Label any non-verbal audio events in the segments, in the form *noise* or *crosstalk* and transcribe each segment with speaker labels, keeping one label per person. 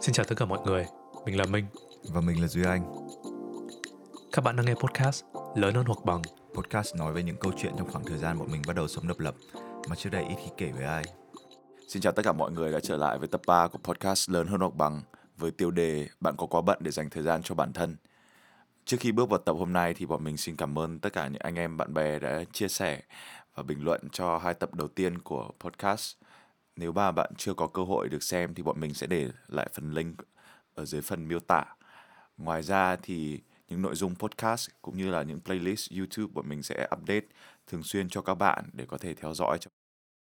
Speaker 1: Xin chào tất cả mọi người, mình là Minh
Speaker 2: Và mình là Duy Anh
Speaker 1: Các bạn đang nghe podcast Lớn hơn hoặc bằng
Speaker 2: Podcast nói về những câu chuyện trong khoảng thời gian bọn mình bắt đầu sống độc lập Mà trước đây ít khi kể với ai
Speaker 3: Xin chào tất cả mọi người đã trở lại với tập 3 của podcast Lớn hơn hoặc bằng với tiêu đề Bạn có quá bận để dành thời gian cho bản thân. Trước khi bước vào tập hôm nay thì bọn mình xin cảm ơn tất cả những anh em bạn bè đã chia sẻ và bình luận cho hai tập đầu tiên của podcast. Nếu mà bạn chưa có cơ hội được xem thì bọn mình sẽ để lại phần link ở dưới phần miêu tả. Ngoài ra thì những nội dung podcast cũng như là những playlist YouTube bọn mình sẽ update thường xuyên cho các bạn để có thể theo dõi.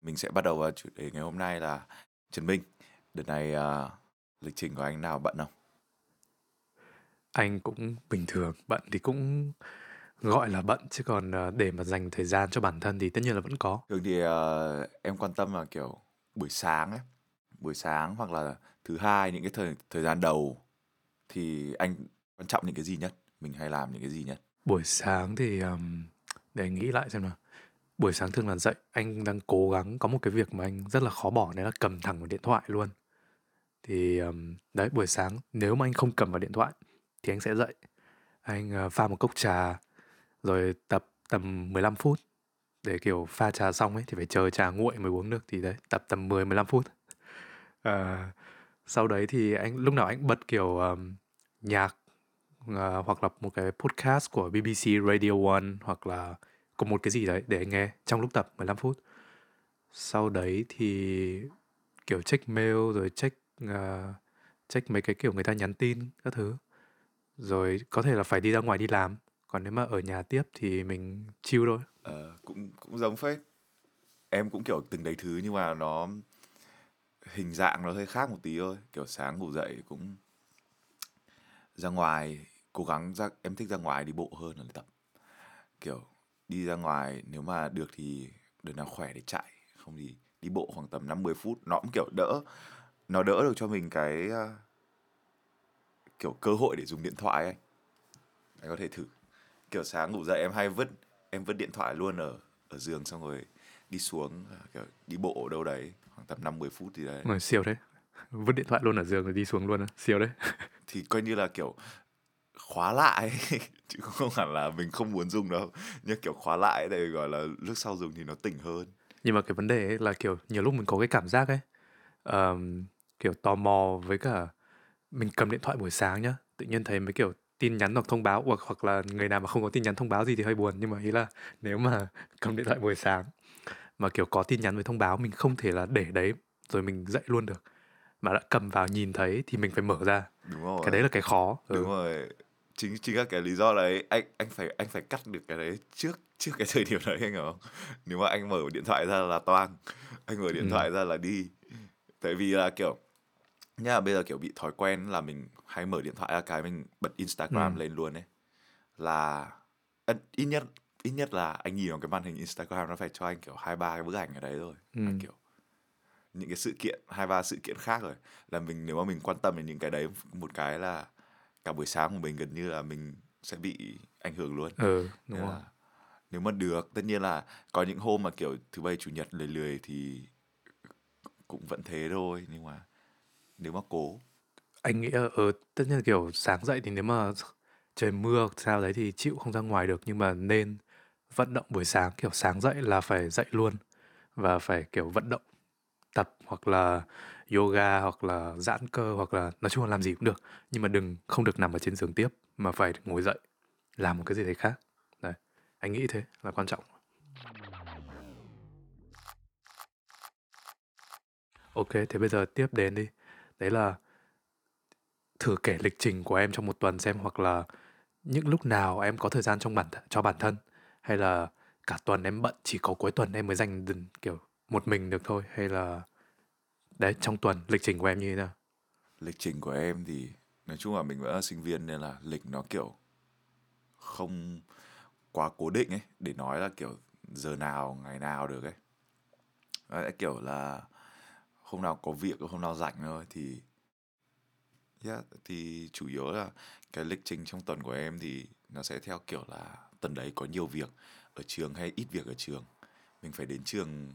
Speaker 3: Mình sẽ bắt đầu vào chủ đề ngày hôm nay là Trần Minh. Đợt này uh, lịch trình của anh nào bận không?
Speaker 1: Anh cũng bình thường, bận thì cũng gọi là bận chứ còn ờ, để mà dành thời gian cho bản thân thì tất nhiên là vẫn có.
Speaker 3: Thường thì uh, em quan tâm là kiểu buổi sáng ấy, buổi sáng hoặc là thứ hai những cái thời thời gian đầu thì anh quan trọng những cái gì nhất? Mình hay làm những cái gì nhất?
Speaker 1: Buổi sáng thì um, để anh nghĩ lại xem nào. Buổi sáng thường là dậy, anh đang cố gắng có một cái việc mà anh rất là khó bỏ đấy là cầm thẳng vào điện thoại luôn. Thì um, đấy buổi sáng nếu mà anh không cầm vào điện thoại thì anh sẽ dậy. Anh uh, pha một cốc trà rồi tập tầm 15 phút để kiểu pha trà xong ấy thì phải chờ trà nguội mới uống được thì đấy tập tầm 10 15 phút. À, sau đấy thì anh lúc nào anh bật kiểu um, nhạc uh, hoặc là một cái podcast của BBC Radio One hoặc là có một cái gì đấy để anh nghe trong lúc tập 15 phút. Sau đấy thì kiểu check mail rồi check uh, check mấy cái kiểu người ta nhắn tin các thứ. Rồi có thể là phải đi ra ngoài đi làm. Còn nếu mà ở nhà tiếp thì mình chill thôi.
Speaker 3: Ờ, cũng cũng giống phết. Em cũng kiểu từng đấy thứ nhưng mà nó hình dạng nó hơi khác một tí thôi. Kiểu sáng ngủ dậy cũng ra ngoài cố gắng ra em thích ra ngoài đi bộ hơn là tập. Kiểu đi ra ngoài nếu mà được thì đợt nào khỏe để chạy, không thì đi bộ khoảng tầm 5 10 phút nó cũng kiểu đỡ nó đỡ được cho mình cái uh, kiểu cơ hội để dùng điện thoại ấy. Anh có thể thử. Kiểu sáng ngủ dậy em hay vứt em vứt điện thoại luôn ở ở giường xong rồi đi xuống à, kiểu đi bộ ở đâu đấy khoảng tầm 5 10 phút gì đấy.
Speaker 1: Rồi siêu đấy. Vứt điện thoại luôn ở giường rồi đi xuống luôn á. Siêu đấy. *laughs*
Speaker 3: Thì coi như là kiểu khóa lại *laughs* chứ không hẳn là mình không muốn dùng đâu nhưng kiểu khóa lại để gọi là lúc sau dùng thì nó tỉnh hơn
Speaker 1: Nhưng mà cái vấn đề ấy là kiểu nhiều lúc mình có cái cảm giác ấy ờm, kiểu tò mò với cả mình cầm điện thoại buổi sáng nhá, tự nhiên thấy mấy kiểu tin nhắn hoặc thông báo hoặc hoặc là người nào mà không có tin nhắn thông báo gì thì hơi buồn. Nhưng mà ý là nếu mà *laughs* cầm điện thoại buổi sáng mà kiểu có tin nhắn với thông báo mình không thể là để đấy rồi mình dậy luôn được. Mà đã cầm vào nhìn thấy thì mình phải mở ra.
Speaker 3: Đúng rồi.
Speaker 1: Cái đấy là cái khó. Ừ.
Speaker 3: đúng rồi. Chính chính là cái lý do đấy. Anh anh phải anh phải cắt được cái đấy trước trước cái *laughs* thời điểm đấy anh hiểu không? Nếu mà anh mở điện thoại ra là toang anh mở điện
Speaker 1: Ừ.
Speaker 3: thoại ra là đi. Tại vì là kiểu nhá bây giờ kiểu bị thói quen là mình hay mở điện thoại ra cái mình bật Instagram
Speaker 1: Ừ.
Speaker 3: lên luôn ấy. Là ít nhất ít nhất là anh nhìn vào cái màn hình Instagram nó phải cho anh kiểu hai ba cái bức ảnh ở đấy rồi.
Speaker 1: Ừ.
Speaker 3: Là kiểu những cái sự kiện hai ba sự kiện khác rồi. Là mình nếu mà mình quan tâm đến những cái đấy một cái là cả buổi sáng của mình gần như là mình sẽ bị ảnh hưởng luôn.
Speaker 1: Ừ đúng
Speaker 3: Nên
Speaker 1: rồi.
Speaker 3: là nếu mà được tất nhiên là có những hôm mà kiểu thứ bảy chủ nhật lười lười thì cũng vẫn thế thôi nhưng mà nếu mà cố.
Speaker 1: Anh nghĩ ở ừ, ờ, tất nhiên là kiểu sáng dậy thì nếu mà trời mưa hoặc sao đấy thì chịu không ra ngoài được nhưng mà nên vận động buổi sáng kiểu sáng dậy là phải dậy luôn và phải kiểu vận động tập hoặc là yoga hoặc là giãn cơ hoặc là nói chung là làm gì cũng được nhưng mà đừng không được nằm ở trên giường tiếp mà phải ngồi dậy làm một cái gì đấy khác. Đấy anh nghĩ thế là quan trọng. Ok thế bây giờ tiếp đến đi đấy là thử kể lịch trình của em trong một tuần xem hoặc là những lúc nào em có thời gian trong bản cho bản thân. Hay là cả tuần em bận, chỉ có cuối tuần em mới dành đừng- kiểu, một mình được thôi. Hay là, đấy, trong tuần lịch trình của em như thế nào?
Speaker 3: Lịch trình của em thì nói chung là mình vẫn là sinh viên nên là lịch nó, kiểu, không quá cố định ấy. Để nói là, kiểu, giờ nào, ngày nào được ấy. Nó kiểu là hôm nào có việc hôm nào rảnh thôi thì yeah, thì chủ yếu là cái lịch trình trong tuần của em thì nó sẽ theo kiểu là tuần đấy có nhiều việc ở trường hay ít việc ở trường. Mình phải đến trường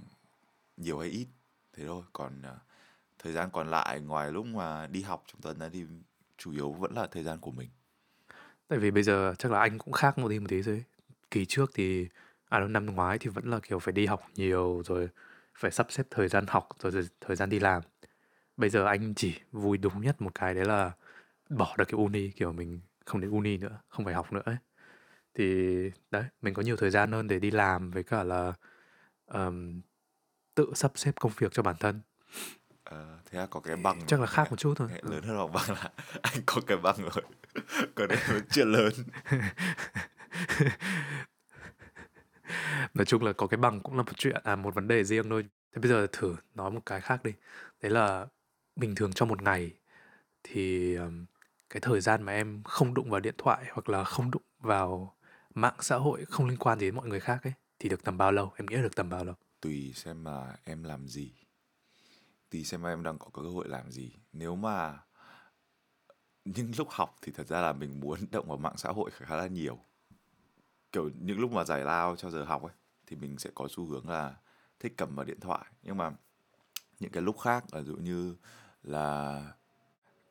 Speaker 3: nhiều hay ít thế thôi. Còn uh, thời gian còn lại ngoài lúc mà đi học trong tuần đấy thì chủ yếu vẫn là thời gian của mình.
Speaker 1: Tại vì bây giờ chắc là anh cũng khác một tí một tí rồi. Kỳ trước thì à năm ngoái thì vẫn là kiểu phải đi học nhiều rồi phải sắp xếp thời gian học rồi, rồi thời gian đi làm. Bây giờ anh chỉ vui đúng nhất một cái đấy là bỏ được cái uni kiểu mình không đến uni nữa, không phải học nữa ấy. Thì đấy, mình có nhiều thời gian hơn để đi làm với cả là ờm, tự sắp xếp công việc cho bản thân.
Speaker 3: Ờ, thế là có cái bằng
Speaker 1: Chắc là khác một chút thôi.
Speaker 3: Hệ
Speaker 1: Ừ.
Speaker 3: lớn hơn học bằng là *laughs* anh có cái bằng rồi *laughs* còn là chuyện lớn *laughs* *laughs*
Speaker 1: nói chung là có cái bằng cũng là một chuyện à một vấn đề riêng thôi. Thế bây giờ thử nói một cái khác đi. Đấy là bình thường trong một ngày thì cái thời gian mà em không đụng vào điện thoại hoặc là không đụng vào mạng xã hội không liên quan gì đến mọi người khác ấy, thì được tầm bao lâu? Em nghĩ là được tầm bao lâu?
Speaker 3: Tùy xem mà em làm gì. Tùy xem mà em đang có cơ hội làm gì. Nếu mà những lúc học thì thật ra là mình muốn *laughs* động vào mạng xã hội khá là nhiều kiểu những lúc mà giải lao cho giờ học ấy thì mình sẽ có xu hướng là thích cầm vào điện thoại. Nhưng mà những cái lúc khác là dụ như là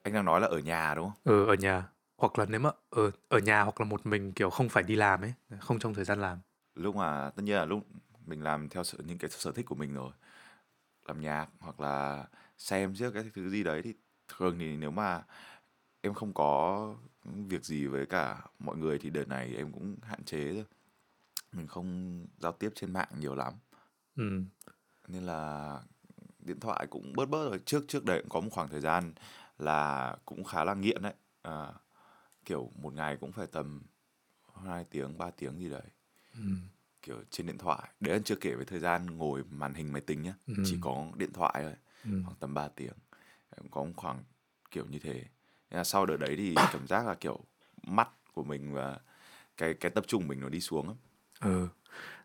Speaker 3: anh đang nói là ở nhà đúng không?
Speaker 1: Ừ, ở nhà. Hoặc là nếu mà ở ở nhà hoặc là một mình kiểu không phải đi làm ấy không trong thời gian làm.
Speaker 3: Lúc mà tất nhiên là lúc mình làm theo sở, những cái sở thích của mình rồi. Làm nhạc hoặc là xem trước cái thứ gì đấy thì thường thì nếu mà em không có việc gì với cả mọi người thì đợt này em cũng hạn chế thôi. Mình không giao tiếp trên mạng nhiều lắm.
Speaker 1: Ừ.
Speaker 3: nên là điện thoại cũng bớt bớt rồi trước trước đấy cũng có một khoảng thời gian là cũng khá là nghiện đấy. À, kiểu một ngày cũng phải tầm 2 tiếng 3 tiếng gì đấy.
Speaker 1: Ừ.
Speaker 3: kiểu trên điện thoại. Đấy là chưa kể với thời gian ngồi màn hình máy tính nhá.
Speaker 1: Ừ.
Speaker 3: chỉ có điện thoại thôi.
Speaker 1: Ừ.
Speaker 3: khoảng tầm 3 tiếng. Cũng có khoảng kiểu như thế là sau đợt đấy thì cảm giác là kiểu mắt của mình và cái cái tập trung mình nó đi xuống lắm.
Speaker 1: Ừ,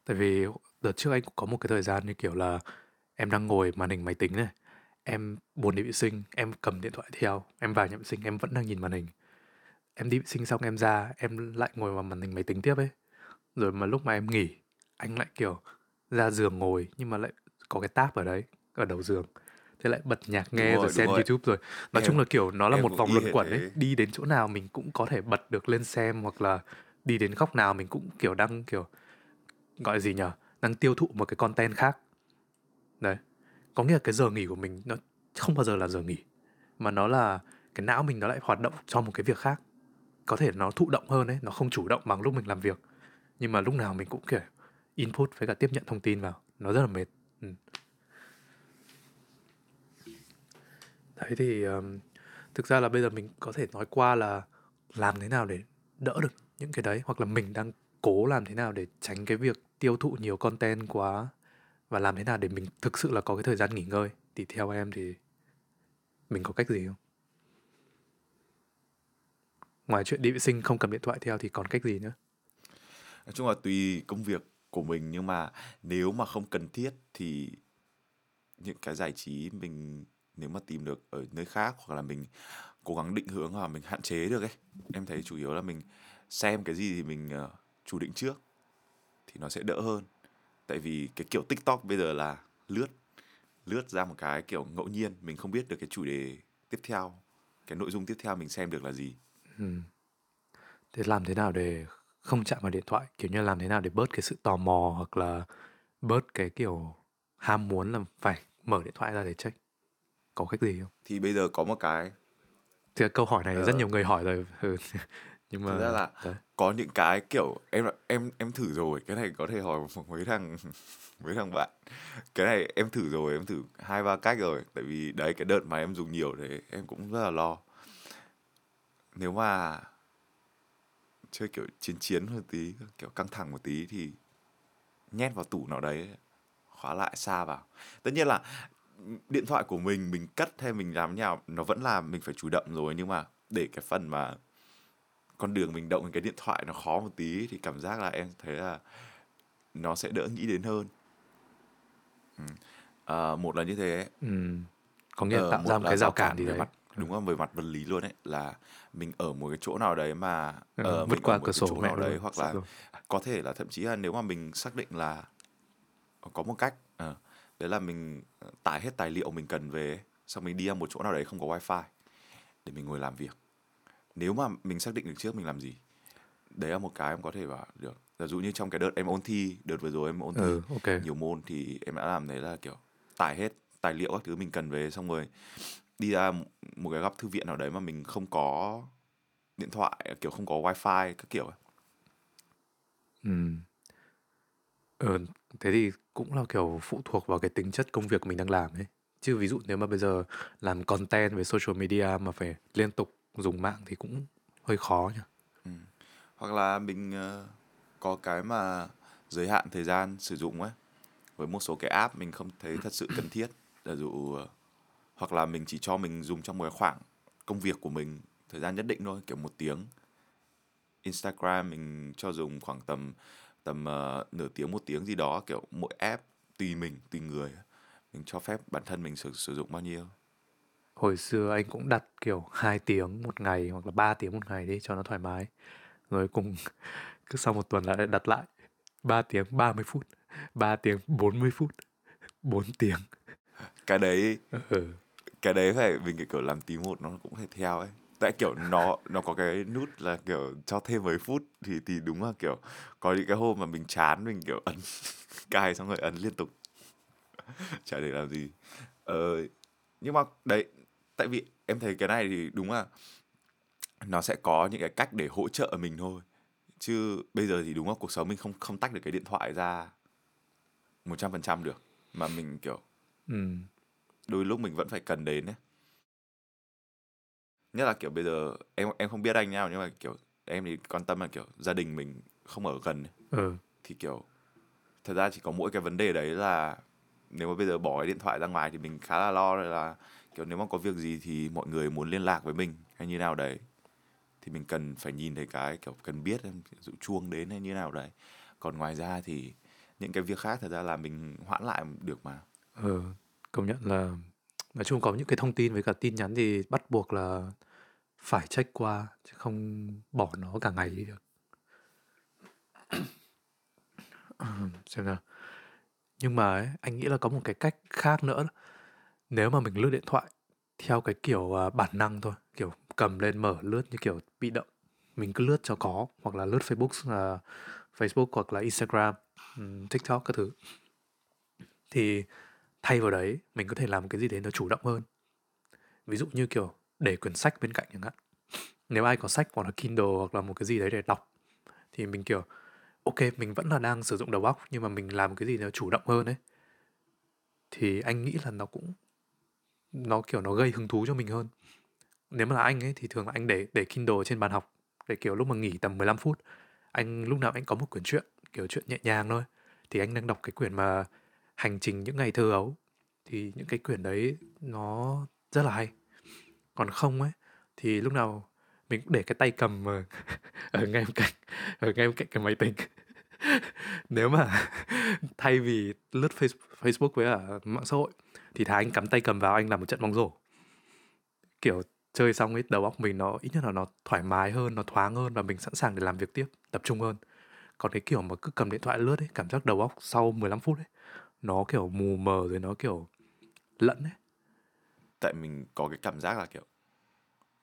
Speaker 1: tại vì đợt trước anh cũng có một cái thời gian như kiểu là em đang ngồi màn hình máy tính này, em buồn đi vệ sinh, em cầm điện thoại theo, em vào nhà vệ sinh, em vẫn đang nhìn màn hình. Em đi vệ sinh xong em ra, em lại ngồi vào màn hình máy tính tiếp ấy. Rồi mà lúc mà em nghỉ, anh lại kiểu ra giường ngồi nhưng mà lại có cái tab ở đấy, ở đầu giường. Thế lại bật nhạc
Speaker 3: Đúng
Speaker 1: nghe
Speaker 3: rồi,
Speaker 1: rồi
Speaker 3: đúng
Speaker 1: xem
Speaker 3: rồi.
Speaker 1: YouTube rồi. Nói
Speaker 3: Em-
Speaker 1: chung là kiểu nó là một vòng luẩn quẩn ấy. Đi đến chỗ nào mình cũng có thể bật được lên xem hoặc là đi đến góc nào mình cũng kiểu đang kiểu gọi là gì nhở đang tiêu thụ một cái content khác đấy có nghĩa là cái giờ nghỉ của mình nó không bao giờ là giờ nghỉ mà nó là cái não mình nó lại hoạt động cho một cái việc khác có thể nó thụ động hơn ấy nó không chủ động bằng lúc mình làm việc nhưng mà lúc nào mình cũng kiểu input với cả tiếp nhận thông tin vào nó rất là mệt ừ đấy thì um, thực ra là bây giờ mình có thể nói qua là làm thế nào để đỡ được những cái đấy hoặc là mình đang cố làm thế nào để tránh cái việc tiêu thụ nhiều content quá và làm thế nào để mình thực sự là có cái thời gian nghỉ ngơi. Thì theo em thì mình có cách gì không? Ngoài chuyện đi vệ sinh không cầm điện thoại theo thì còn cách gì nữa?
Speaker 3: Nói chung là tùy công việc của mình nhưng mà nếu mà không cần thiết thì những cái giải trí mình nếu mà tìm được ở nơi khác hoặc là mình cố gắng định hướng và mình hạn chế được ấy em thấy chủ yếu là mình xem cái gì thì mình uh, chủ định trước thì nó sẽ đỡ hơn. Tại vì cái kiểu tiktok bây giờ là lướt lướt ra một cái kiểu ngẫu nhiên mình không biết được cái chủ đề tiếp theo cái nội dung tiếp theo mình xem được là gì.
Speaker 1: Ừ. thế làm thế nào để không chạm vào điện thoại? Kiểu như làm thế nào để bớt cái sự tò mò hoặc là bớt cái kiểu ham muốn là phải mở điện thoại ra để check? Có cách gì không?
Speaker 3: Thì bây giờ có một cái.
Speaker 1: Thì câu hỏi này
Speaker 3: Ờ.
Speaker 1: rất nhiều người hỏi rồi. *laughs* Ừ. nhưng mà
Speaker 3: Thực ra là
Speaker 1: đấy.
Speaker 3: có những cái kiểu em em em thử rồi. Cái này có thể hỏi *laughs* mấy thằng mấy thằng bạn. Cái này em thử rồi em thử hai ba cách rồi. Tại vì đấy cái đợt mà em dùng nhiều đấy em cũng rất là lo. Nếu mà chơi kiểu chiến chiến một tí kiểu căng thẳng một tí thì nhét vào tủ nào đấy khóa lại xa vào. Tất nhiên là điện thoại của mình mình cất hay mình làm nào nó vẫn là mình phải chủ động rồi nhưng mà để cái phần mà con đường mình động cái điện thoại nó khó một tí thì cảm giác là em thấy là nó sẽ đỡ nghĩ đến hơn ừ. à, một là như thế
Speaker 1: ừ. có nghĩa là
Speaker 3: Ờ,
Speaker 1: tạo ra một cái rào cản gì đấy
Speaker 3: mặt đúng là về mặt vật lý luôn ấy là mình ở một cái chỗ nào đấy mà
Speaker 1: Ừ,
Speaker 3: ờ, mình
Speaker 1: qua cửa sổ
Speaker 3: nào đấy
Speaker 1: luôn.
Speaker 3: hoặc là
Speaker 1: rồi.
Speaker 3: có thể là thậm chí là nếu mà mình xác định là có một cách đấy là mình tải hết tài liệu mình cần về xong mình đi ra một chỗ nào đấy không có wifi để mình ngồi làm việc. Nếu mà mình xác định được trước mình làm gì đấy là một cái em có thể bảo được. Giả dụ như trong cái đợt em ôn thi đợt vừa rồi em ôn thi
Speaker 1: ừ ok.
Speaker 3: nhiều môn thì em đã làm đấy là kiểu tải hết tài liệu các thứ mình cần về xong rồi đi ra một cái góc thư viện nào đấy mà mình không có điện thoại kiểu không có wifi các kiểu
Speaker 1: ừ ừ thế thì cũng là kiểu phụ thuộc vào cái tính chất công việc mình đang làm ấy. Chứ ví dụ nếu mà bây giờ làm content về social media mà phải liên tục dùng mạng thì cũng hơi khó nhỉ? Ừ.
Speaker 3: Hoặc là mình ờ, có cái mà giới hạn thời gian sử dụng ấy. Với một số cái app mình không thấy thật sự cần thiết. Giả dụ ờ, hoặc là mình chỉ cho mình dùng trong một cái khoảng công việc của mình thời gian nhất định thôi kiểu một tiếng. Instagram mình cho dùng khoảng tầm tầm ờ, nửa tiếng một tiếng gì đó kiểu mỗi app tùy mình tùy người. Mình cho phép bản thân mình sử, sử dụng bao nhiêu?
Speaker 1: Hồi xưa anh cũng đặt kiểu 2 tiếng một ngày hoặc là 3 tiếng một ngày đi cho nó thoải mái. Rồi cùng *laughs* cứ sau một tuần lại đặt lại. 3 tiếng 30 phút 3 tiếng 40 phút 4 tiếng.
Speaker 3: Cái đấy
Speaker 1: ừ.
Speaker 3: cái đấy phải mình kiểu làm tí một nó cũng phải theo ấy tại kiểu nó nó có cái nút là kiểu cho thêm mấy phút thì thì đúng là kiểu có những cái hôm mà mình chán mình kiểu ấn *laughs* cài xong rồi ấn liên tục. Chả để làm gì. Ờ, nhưng mà đấy tại vì em thấy cái này thì đúng là nó sẽ có những cái cách để hỗ trợ mình thôi. Chứ bây giờ thì đúng là cuộc sống mình không không tách được cái điện thoại ra một trăm phần trăm được. Mà mình kiểu
Speaker 1: Ừ.
Speaker 3: đôi lúc mình vẫn phải cần đến ấy nhất là kiểu bây giờ em em không biết anh nhau nhưng mà kiểu em thì quan tâm là kiểu gia đình mình không ở gần
Speaker 1: ừ.
Speaker 3: Thì kiểu thật ra chỉ có mỗi cái vấn đề đấy là nếu mà bây giờ bỏ cái điện thoại ra ngoài thì mình khá là lo là kiểu nếu mà có việc gì thì mọi người muốn liên lạc với mình hay như nào đấy. Thì mình cần phải nhìn thấy cái kiểu cần biết dụ chuông đến hay như nào đấy. Còn ngoài ra thì những cái việc khác thật ra là mình hoãn lại được mà.
Speaker 1: Ừ công nhận là nói chung có những cái thông tin với cả tin nhắn thì bắt buộc là phải check qua chứ không bỏ nó cả ngày đi được. *clears throat* Xem nào. Nhưng mà ấy, anh nghĩ là có một cái cách khác nữa. Nếu mà mình lướt điện thoại theo cái kiểu à, bản năng thôi kiểu cầm lên mở lướt như kiểu bị động mình cứ lướt cho có hoặc là lướt Facebook là Facebook hoặc là Instagram ừm, TikTok các thứ thì thay vào đấy, mình có thể làm cái gì đấy nó chủ động hơn. Ví dụ như kiểu, để quyển sách bên cạnh chẳng hạn. Nếu ai có sách hoặc là Kindle hoặc là một cái gì đấy để đọc, thì mình kiểu, ok, mình vẫn là đang sử dụng đầu óc, nhưng mà mình làm cái gì nó chủ động hơn ấy. Thì anh nghĩ là nó cũng, nó kiểu nó gây hứng thú cho mình hơn. Nếu mà là anh ấy thì thường là anh để để Kindle trên bàn học, để kiểu lúc mà nghỉ tầm 15 phút, anh, lúc nào anh có một quyển truyện, kiểu chuyện nhẹ nhàng thôi, thì anh đang đọc cái quyển mà hành trình những ngày thơ ấu. Thì những cái quyển đấy nó rất là hay. Còn không ấy, thì lúc nào mình cũng để cái tay cầm ở *laughs* ngay bên cạnh, ở ngay bên cạnh cái máy tính. *laughs* Nếu mà *laughs* thay vì lướt Facebook với ở mạng xã hội, thì Thái anh cắm tay cầm vào anh làm một trận bóng rổ. Kiểu chơi xong ấy, đầu óc mình nó, ít nhất là nó thoải mái hơn, nó thoáng hơn và mình sẵn sàng để làm việc tiếp, tập trung hơn. Còn cái kiểu mà cứ cầm điện thoại lướt ấy, cảm giác đầu óc sau 15 phút ấy nó kiểu mù mờ rồi nó kiểu lẫn ấy.
Speaker 3: Tại mình có cái cảm giác là kiểu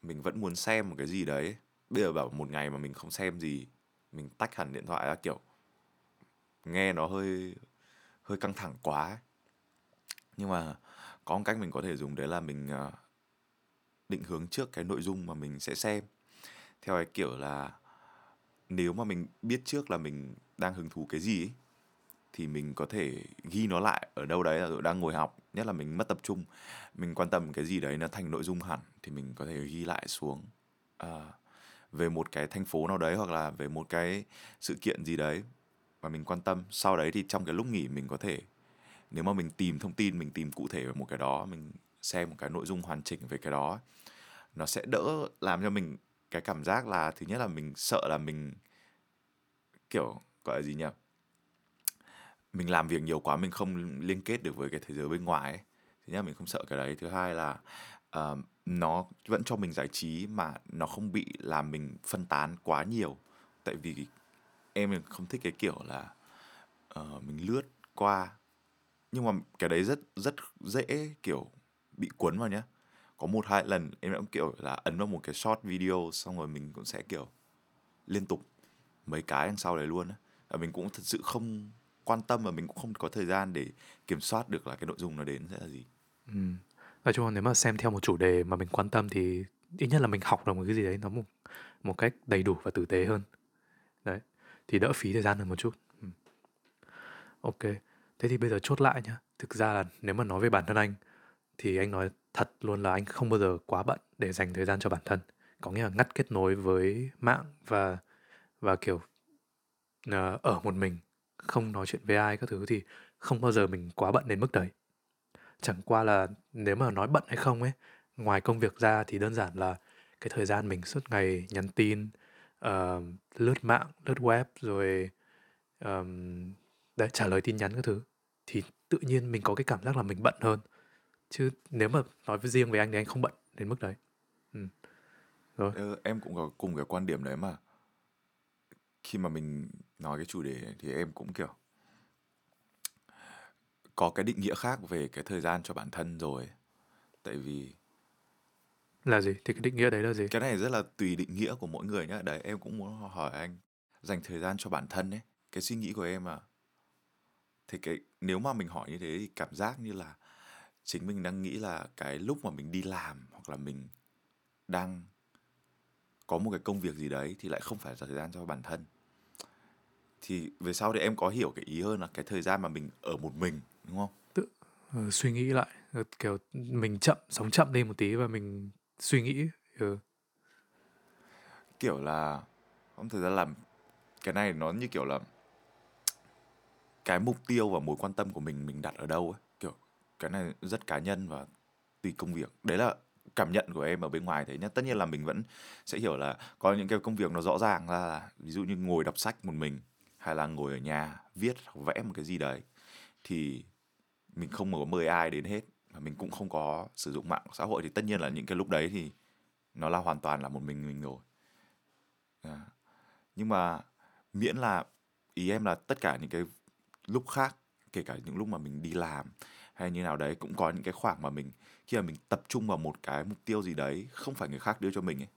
Speaker 3: mình vẫn muốn xem một cái gì đấy. Bây giờ bảo một ngày mà mình không xem gì mình tách hẳn điện thoại ra kiểu nghe nó hơi hơi căng thẳng quá ấy. nhưng mà có một cách mình có thể dùng đấy là mình à, định hướng trước cái nội dung mà mình sẽ xem. Theo cái kiểu là nếu mà mình biết trước là mình đang hứng thú cái gì ấy, thì mình có thể ghi nó lại ở đâu đấy là rồi đang ngồi học nhất là mình mất tập trung mình quan tâm cái gì đấy nó thành nội dung hẳn thì mình có thể ghi lại xuống à, về một cái thành phố nào đấy hoặc là về một cái sự kiện gì đấy mà mình quan tâm. Sau đấy thì trong cái lúc nghỉ mình có thể nếu mà mình tìm thông tin mình tìm cụ thể về một cái đó mình xem một cái nội dung hoàn chỉnh về cái đó nó sẽ đỡ làm cho mình cái cảm giác là thứ nhất là mình sợ là mình kiểu gọi là gì nhỉ? Mình làm việc nhiều quá mình không liên kết được với cái thế giới bên ngoài ấy. thứ nhất là mình không sợ cái đấy thứ hai là uh, nó vẫn cho mình giải trí mà nó không bị làm mình phân tán quá nhiều. Tại vì em không thích cái kiểu là uh, mình lướt qua. Nhưng mà cái đấy rất rất dễ kiểu bị cuốn vào nhá. Có một hai lần em đã kiểu là ấn vào một cái short video xong rồi mình cũng sẽ kiểu liên tục mấy cái đằng sau đấy luôn á. Mình cũng thật sự không quan tâm và mình cũng không có thời gian để kiểm soát được là cái nội dung nó đến sẽ là gì
Speaker 1: Ừ. Nói chung là nếu mà xem theo một chủ đề mà mình quan tâm thì ít nhất là mình học được một cái gì đấy nó một một cách đầy đủ và tử tế hơn. Đấy. Thì đỡ phí thời gian hơn một chút. Ừ. Ok. Thế thì bây giờ chốt lại nhá. Thực ra là nếu mà nói về bản thân anh thì anh nói thật luôn là anh không bao giờ quá bận để dành thời gian cho bản thân. Có nghĩa là ngắt kết nối với mạng và và kiểu uh, ở một mình, không nói chuyện với ai các thứ thì không bao giờ mình quá bận đến mức đấy. Chẳng qua là nếu mà nói bận hay không ấy ngoài công việc ra thì đơn giản là cái thời gian mình suốt ngày nhắn tin uh, lướt mạng lướt web rồi um, đấy trả lời tin nhắn các thứ thì tự nhiên mình có cái cảm giác là mình bận hơn. Chứ nếu mà nói với riêng với anh thì anh không bận đến mức đấy. Ừ. rồi.
Speaker 3: Ừ, em cũng có cùng cái quan điểm đấy mà khi mà mình nói cái chủ đề thì em cũng kiểu có cái định nghĩa khác về cái thời gian cho bản thân rồi. Tại vì
Speaker 1: là gì? Thì cái định nghĩa đấy là gì?
Speaker 3: Cái này rất là tùy định nghĩa của mỗi người nhá. Đấy em cũng muốn hỏi anh dành thời gian cho bản thân ấy cái suy nghĩ của em à thì cái nếu mà mình hỏi như thế thì cảm giác như là chính mình đang nghĩ là cái lúc mà mình đi làm hoặc là mình đang có một cái công việc gì đấy thì lại không phải là thời gian cho bản thân thì về sau thì em có hiểu cái ý hơn là cái thời gian mà mình ở một mình đúng không?
Speaker 1: Tự ừ, suy nghĩ lại ừ, kiểu mình chậm sống chậm đi một tí và mình suy nghĩ ừ.
Speaker 3: kiểu là không thời gian làm cái này nó như kiểu là cái mục tiêu và mối quan tâm của mình mình đặt ở đâu ấy. Kiểu cái này rất cá nhân và tùy công việc. Đấy là cảm nhận của em ở bên ngoài thế nhá. Tất nhiên là mình vẫn sẽ hiểu là có những cái công việc nó rõ ràng ra là ví dụ như ngồi đọc sách một mình hay là ngồi ở nhà viết hoặc vẽ một cái gì đấy thì mình không có mời ai đến hết và mình cũng không có sử dụng mạng xã hội thì tất nhiên là những cái lúc đấy thì nó là hoàn toàn là một mình mình rồi à. nhưng mà miễn là ý em là tất cả những cái lúc khác kể cả những lúc mà mình đi làm hay như nào đấy cũng có những cái khoảng mà mình khi mà mình tập trung vào một cái mục tiêu gì đấy không phải người khác đưa cho mình ấy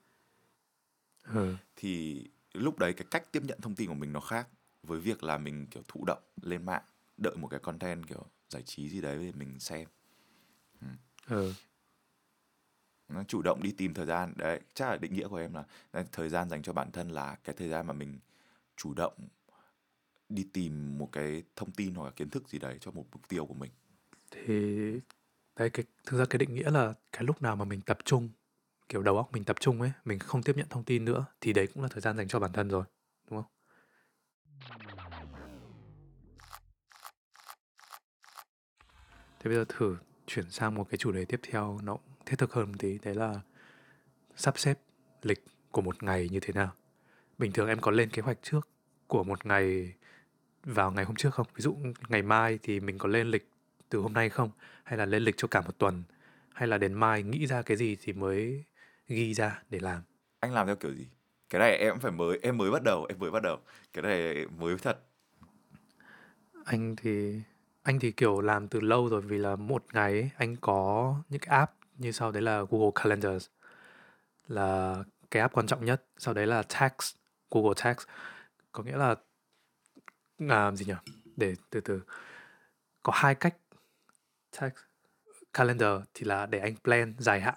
Speaker 1: Ừ.
Speaker 3: thì lúc đấy cái cách tiếp nhận thông tin của mình nó khác với việc là mình kiểu thụ động lên mạng đợi một cái content kiểu giải trí gì đấy để mình xem.
Speaker 1: Ừ.
Speaker 3: nó chủ động đi tìm thời gian. Đấy chắc là định nghĩa của em là là thời gian dành cho bản thân là cái thời gian mà mình chủ động đi tìm một cái thông tin hoặc là kiến thức gì đấy cho một mục tiêu của mình.
Speaker 1: Thì đấy cái thực ra cái định nghĩa là cái lúc nào mà mình tập trung kiểu đầu óc mình tập trung ấy mình không tiếp nhận thông tin nữa thì đấy cũng là thời gian dành cho bản thân rồi đúng không thế bây giờ thử chuyển sang một cái chủ đề tiếp theo nó cũng thiết thực hơn một tí, đấy là sắp xếp lịch của một ngày như thế nào. Bình thường em có lên kế hoạch trước của một ngày vào ngày hôm trước không? Ví dụ ngày mai thì mình có lên lịch từ hôm nay không? Hay là lên lịch cho cả một tuần? Hay là đến mai nghĩ ra cái gì thì mới ghi ra để làm?
Speaker 3: Anh làm theo kiểu gì? Cái này em phải mới em mới bắt đầu em mới bắt đầu. Cái này mới thật.
Speaker 1: Anh thì anh thì kiểu làm từ lâu rồi vì là một ngày ấy, anh có những cái app như sau đấy là Google Calendars. Là cái app quan trọng nhất sau đấy là Tags Google Tags có nghĩa là à, gì nhỉ? Để từ từ. Có hai cách. Tags calendar thì là để anh plan dài hạn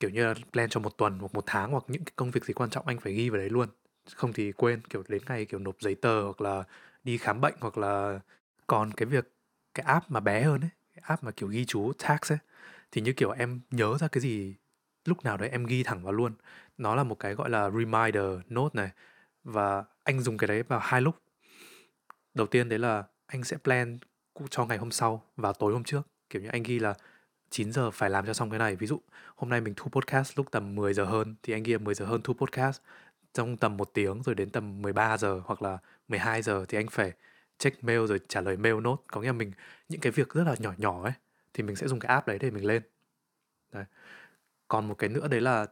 Speaker 1: kiểu như là plan cho một tuần hoặc một tháng hoặc những cái công việc gì quan trọng anh phải ghi vào đấy luôn. Không thì quên, kiểu đến ngày kiểu nộp giấy tờ hoặc là đi khám bệnh hoặc là còn cái việc, cái app mà bé hơn ấy, cái app mà kiểu ghi chú tax ấy, thì như kiểu em nhớ ra cái gì, lúc nào đấy em ghi thẳng vào luôn. Nó là một cái gọi là reminder note này và anh dùng cái đấy vào hai lúc. Đầu tiên đấy là anh sẽ plan cho ngày hôm sau và tối hôm trước. Kiểu như anh ghi là 9 giờ phải làm cho xong cái này. Ví dụ, hôm nay mình thu podcast lúc tầm 10 giờ hơn, thì anh kia 10 giờ hơn thu podcast, trong tầm một tiếng rồi đến tầm 13 giờ hoặc là 12 giờ thì anh phải check mail rồi trả lời mail note. Có nghĩa là mình, những cái việc rất là nhỏ nhỏ ấy, thì mình sẽ dùng cái app đấy để mình lên. Đấy. còn một cái nữa đấy là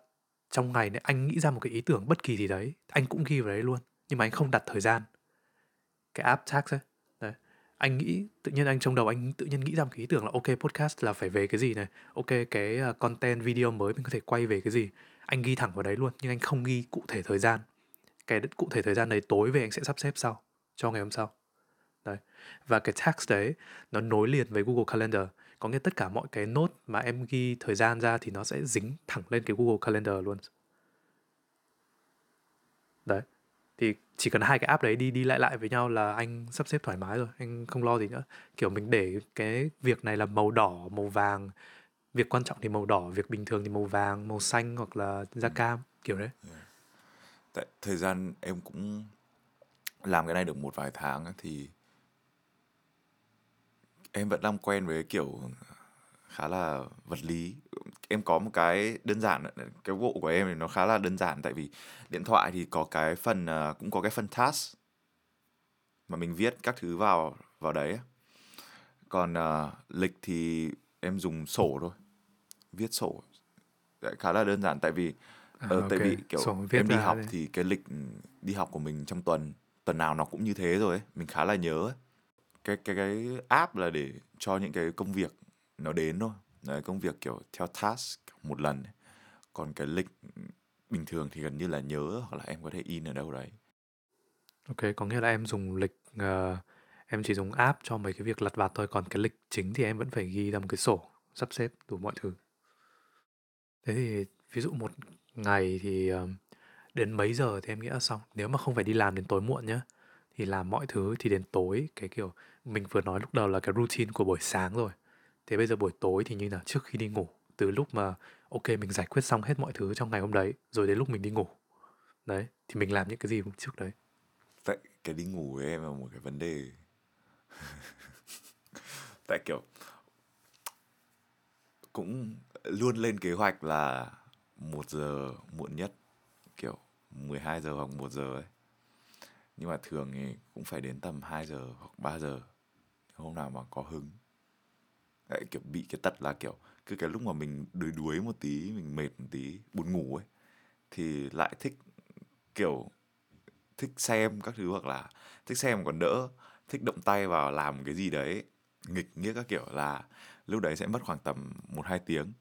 Speaker 1: trong ngày này anh nghĩ ra một cái ý tưởng bất kỳ gì đấy, anh cũng ghi vào đấy luôn, nhưng mà anh không đặt thời gian. Cái app tax ấy anh nghĩ tự nhiên anh trong đầu anh tự nhiên nghĩ ra một cái ý tưởng là ok podcast là phải về cái gì này? Ok cái uh, content video mới mình có thể quay về cái gì? Anh ghi thẳng vào đấy luôn nhưng anh không ghi cụ thể thời gian. Cái cụ thể thời gian đấy tối về anh sẽ sắp xếp sau cho ngày hôm sau. Đấy. Và cái tax đấy nó nối liền với Google Calendar. Có nghĩa tất cả mọi cái nốt mà em ghi thời gian ra thì nó sẽ dính thẳng lên cái Google Calendar luôn đấy thì chỉ cần hai cái app đấy đi đi lại lại với nhau là anh sắp xếp thoải mái rồi anh không lo gì nữa. Kiểu mình để cái việc này là màu đỏ màu vàng. Việc quan trọng thì màu đỏ việc bình thường thì màu vàng màu xanh hoặc là da cam kiểu đấy.
Speaker 3: Tại thời gian em cũng làm cái này được một vài tháng thì em vẫn đang quen với kiểu khá là vật lý em có một cái đơn giản cái bộ của em thì nó khá là đơn giản tại vì điện thoại thì có cái phần à, cũng có cái phần task mà mình viết các thứ vào vào đấy còn uh, lịch thì em dùng sổ thôi viết sổ Đấy, khá là đơn giản tại vì
Speaker 1: à,
Speaker 3: ờ,
Speaker 1: ok
Speaker 3: tại vì kiểu
Speaker 1: sổ viết
Speaker 3: em đi học
Speaker 1: đấy.
Speaker 3: thì cái lịch đi học của mình trong tuần tuần nào nó cũng như thế rồi ấy. mình khá là nhớ ấy. cái cái cái app là để cho những cái công việc nó đến thôi. Đấy, công việc kiểu theo task một lần ấy. còn cái lịch bình thường thì gần như là nhớ hoặc là em có thể in ở đâu đấy.
Speaker 1: Ok có nghĩa là em dùng lịch uh, em chỉ dùng app cho mấy cái việc lặt vặt thôi. Còn cái lịch chính thì em vẫn phải ghi ra một cái sổ sắp xếp đủ mọi thứ. Thế thì ví dụ một ngày thì uh, đến mấy giờ thì em nghĩ là xong. Nếu mà không phải đi làm đến tối muộn nhá thì làm mọi thứ thì đến tối. Cái kiểu mình vừa nói lúc đầu là cái routine của buổi sáng rồi thế bây giờ buổi tối thì như nào? Trước khi đi ngủ, từ lúc mà, ok, mình giải quyết xong hết mọi thứ trong ngày hôm đấy, rồi đến lúc mình đi ngủ. Đấy, thì mình làm những cái gì trước đấy?
Speaker 3: Tại cái đi ngủ với em là một cái vấn đề. *laughs* Tại kiểu, cũng luôn lên kế hoạch là một giờ muộn nhất, kiểu 12 giờ hoặc 1 giờ ấy. Nhưng mà thường thì cũng phải đến tầm 2 giờ hoặc 3 giờ, hôm nào mà có hứng. Đấy, kiểu bị cái tật là kiểu cứ cái lúc mà mình đuối đuối một tí mình mệt một tí buồn ngủ ấy thì lại thích kiểu thích xem các thứ hoặc là thích xem còn đỡ thích động tay vào làm cái gì đấy nghịch nghĩa các kiểu là lúc đấy sẽ mất khoảng tầm một hai tiếng.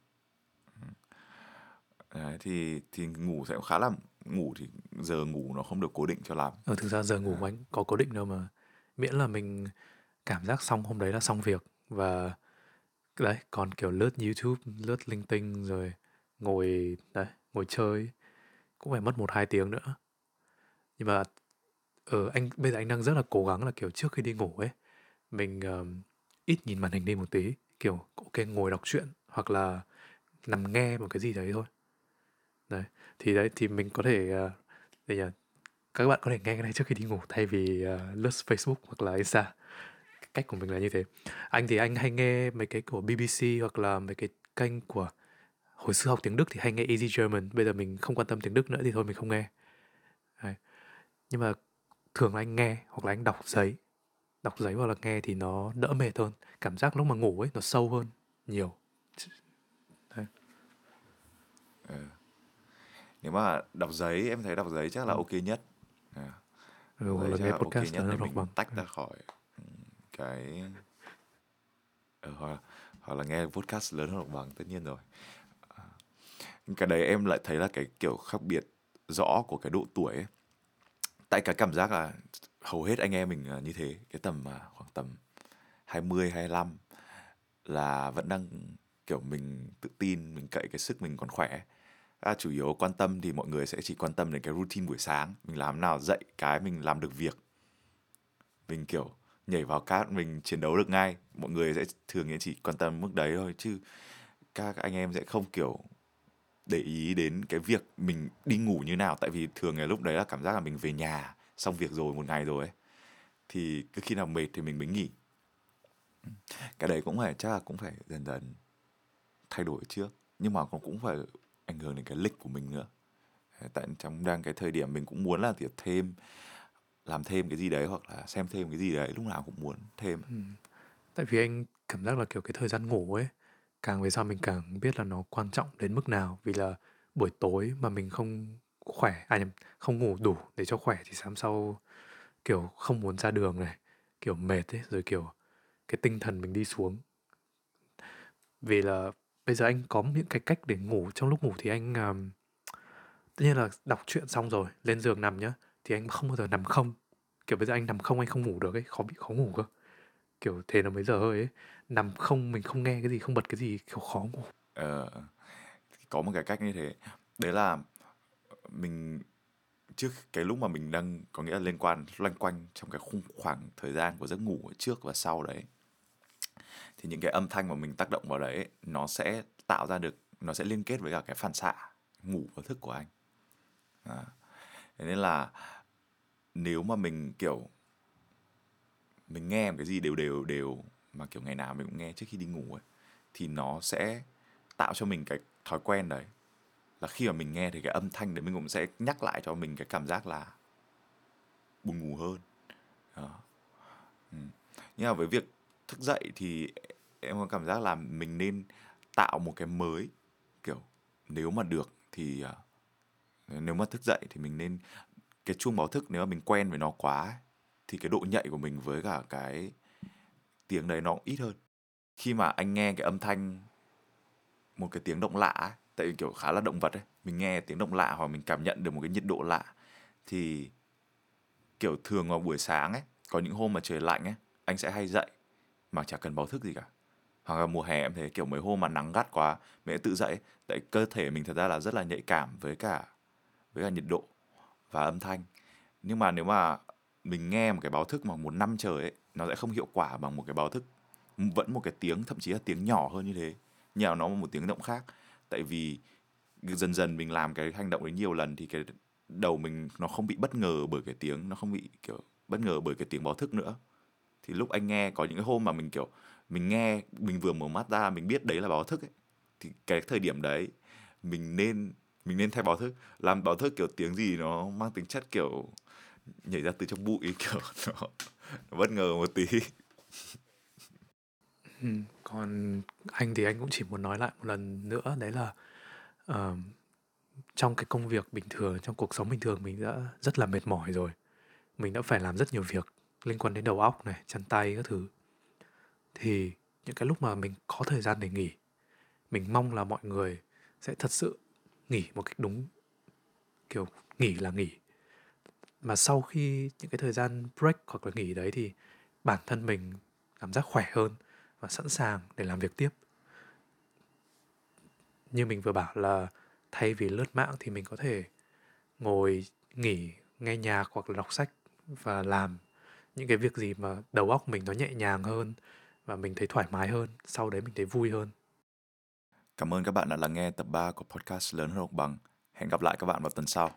Speaker 3: Đấy, thì thì ngủ sẽ khá là ngủ thì giờ ngủ nó không được cố định cho lắm.
Speaker 1: Ờ, thực ra giờ ngủ của anh có cố định đâu mà miễn là mình cảm giác xong hôm đấy là xong việc và đấy còn kiểu lướt YouTube lướt linh tinh rồi ngồi đấy ngồi chơi. Cũng phải mất một hai tiếng nữa. Nhưng mà ờ anh bây giờ anh đang rất là cố gắng là kiểu trước khi đi ngủ ấy mình ờm, ít nhìn màn hình đi một tí. Kiểu ok ngồi đọc truyện hoặc là nằm nghe một cái gì đấy thôi. Đấy thì đấy thì mình có thể uh, gì nhỉ các bạn có thể nghe cái này trước khi đi ngủ thay vì uh, lướt Facebook hoặc là Insta cách của mình là như thế. Anh thì anh hay nghe mấy cái của BBC hoặc là mấy cái kênh của hồi xưa học tiếng Đức thì hay nghe Easy German. Bây giờ mình không quan tâm tiếng Đức nữa thì thôi mình không nghe. Đấy. nhưng mà thường là anh nghe hoặc là anh đọc giấy. Đọc giấy hoặc là nghe thì nó đỡ mệt hơn. Cảm giác lúc mà ngủ ấy nó sâu hơn nhiều.
Speaker 3: Nếu mà đọc giấy em thấy đọc giấy chắc là ok nhất. À,
Speaker 1: ừ,
Speaker 3: giấy
Speaker 1: là
Speaker 3: chắc
Speaker 1: nghe
Speaker 3: là
Speaker 1: podcast
Speaker 3: nhất
Speaker 1: nó
Speaker 3: để mình
Speaker 1: bằng.
Speaker 3: tách ra khỏi. ừ, cái ờ, hoặc, hoặc là nghe podcast lớn hơn bằng tất nhiên rồi. À, cái đấy em lại thấy là cái kiểu khác biệt rõ của cái độ tuổi ấy. tại cái cảm giác là hầu hết anh em mình như thế cái tầm à, khoảng tầm 20 25 là vẫn đang kiểu mình tự tin mình cậy cái sức mình còn khỏe. À, chủ yếu quan tâm thì mọi người sẽ chỉ quan tâm đến cái routine buổi sáng mình làm nào dậy cái mình làm được việc. Mình kiểu nhảy vào cát mình chiến đấu được ngay. Mọi người sẽ thường chỉ quan tâm mức đấy thôi, chứ các anh em sẽ không kiểu để ý đến cái việc mình đi ngủ như nào. Tại vì thường là lúc đấy là cảm giác là mình về nhà xong việc rồi, một ngày rồi ấy. Thì cứ khi nào mệt thì mình mới nghỉ. Cái đấy cũng phải, chắc là cũng phải dần dần thay đổi trước. Nhưng mà cũng cũng phải ảnh hưởng đến cái lịch của mình nữa. Tại trong đang cái thời điểm mình cũng muốn là kiểu thêm làm thêm cái gì đấy hoặc là xem thêm cái gì đấy lúc nào cũng muốn thêm.
Speaker 1: Ừ. Tại vì anh cảm giác là kiểu cái thời gian ngủ ấy càng về sau mình càng biết là nó quan trọng đến mức nào. Vì là buổi tối mà mình không khỏe à nhầm không ngủ đủ để cho khỏe thì sáng sau kiểu không muốn ra đường này kiểu mệt ấy rồi kiểu cái tinh thần mình đi xuống. Vì là bây giờ anh có những cái cách để ngủ trong lúc ngủ thì anh um, tất nhiên là đọc truyện xong rồi lên giường nằm nhá thì anh không bao giờ nằm không. Kiểu bây giờ anh nằm không anh không ngủ được ấy khó bị khó ngủ cơ. Kiểu thế nó mới giờ hơi ấy. Nằm không mình không nghe cái gì không bật cái gì kiểu khó ngủ.
Speaker 3: Ờ, có một cái cách như thế. Đấy là mình trước cái lúc mà mình đang có nghĩa là liên quan loanh quanh trong cái khung khoảng thời gian của giấc ngủ ở trước và sau đấy thì những cái âm thanh mà mình tác động vào đấy ấy, nó sẽ tạo ra được nó sẽ liên kết với cả cái phản xạ ngủ và thức của anh. À. Thế nên là nếu mà mình, kiểu, mình nghe một cái gì đều đều đều mà, kiểu, ngày nào mình cũng nghe trước khi đi ngủ ấy, thì nó sẽ tạo cho mình cái thói quen đấy là khi mà mình nghe thì cái âm thanh đấy mình cũng sẽ nhắc lại cho mình cái cảm giác là buồn ngủ hơn đó. Ừ. nhưng mà với việc thức dậy thì em có cảm giác là mình nên tạo một cái mới, kiểu, nếu mà được thì à, nếu mà thức dậy thì mình nên cái chuông báo thức nếu mà mình quen với nó quá thì cái độ nhạy của mình với cả cái tiếng đấy nó cũng ít hơn khi mà anh nghe cái âm thanh một cái tiếng động lạ ấy, tại vì kiểu khá là động vật ấy mình nghe tiếng động lạ hoặc mình cảm nhận được một cái nhiệt độ lạ thì kiểu thường vào buổi sáng ấy có những hôm mà trời lạnh ấy anh sẽ hay dậy mà chả cần báo thức gì cả hoặc là mùa hè em thấy kiểu mấy hôm mà nắng gắt quá mình sẽ tự dậy ấy. tại cơ thể mình thật ra là rất là nhạy cảm với cả với cả nhiệt độ và âm thanh. Nhưng mà nếu mà mình nghe một cái báo thức mà một năm trời ấy, nó sẽ không hiệu quả bằng một cái báo thức vẫn một cái tiếng, thậm chí là tiếng nhỏ hơn như thế nhờ nó một tiếng động khác. Tại vì dần dần mình làm cái hành động đấy nhiều lần thì cái đầu mình nó không bị bất ngờ bởi cái tiếng, nó không bị, kiểu, bất ngờ bởi cái tiếng báo thức nữa. Thì lúc anh nghe, có những cái hôm mà mình, kiểu, mình nghe, mình vừa mở mắt ra, mình biết đấy là báo thức ấy, thì cái thời điểm đấy mình nên mình nên thay báo thức làm báo thức kiểu tiếng gì nó mang tính chất kiểu nhảy ra từ trong bụi *laughs* kiểu nó, nó bất ngờ một tí
Speaker 1: Ừ, còn anh thì anh cũng chỉ muốn nói lại một lần nữa đấy là uh, trong cái công việc bình thường, trong cuộc sống bình thường mình đã rất là mệt mỏi rồi. Mình đã phải làm rất nhiều việc liên quan đến đầu óc này, chân tay các thứ. Thì những cái lúc mà mình có thời gian để nghỉ, mình mong là mọi người sẽ thật sự nghỉ một cách đúng kiểu nghỉ là nghỉ. Mà sau khi những cái thời gian break hoặc là nghỉ đấy thì bản thân mình cảm giác khỏe hơn và sẵn sàng để làm việc tiếp. Như mình vừa bảo là thay vì lướt mạng thì mình có thể ngồi nghỉ, nghe nhạc hoặc là đọc sách và làm những cái việc gì mà đầu óc mình nó nhẹ nhàng hơn và mình thấy thoải mái hơn, sau đấy mình thấy vui hơn.
Speaker 3: Cảm ơn các bạn đã lắng nghe tập 3 của podcast Lớn hơn học bằng. Hẹn gặp lại các bạn vào tuần sau.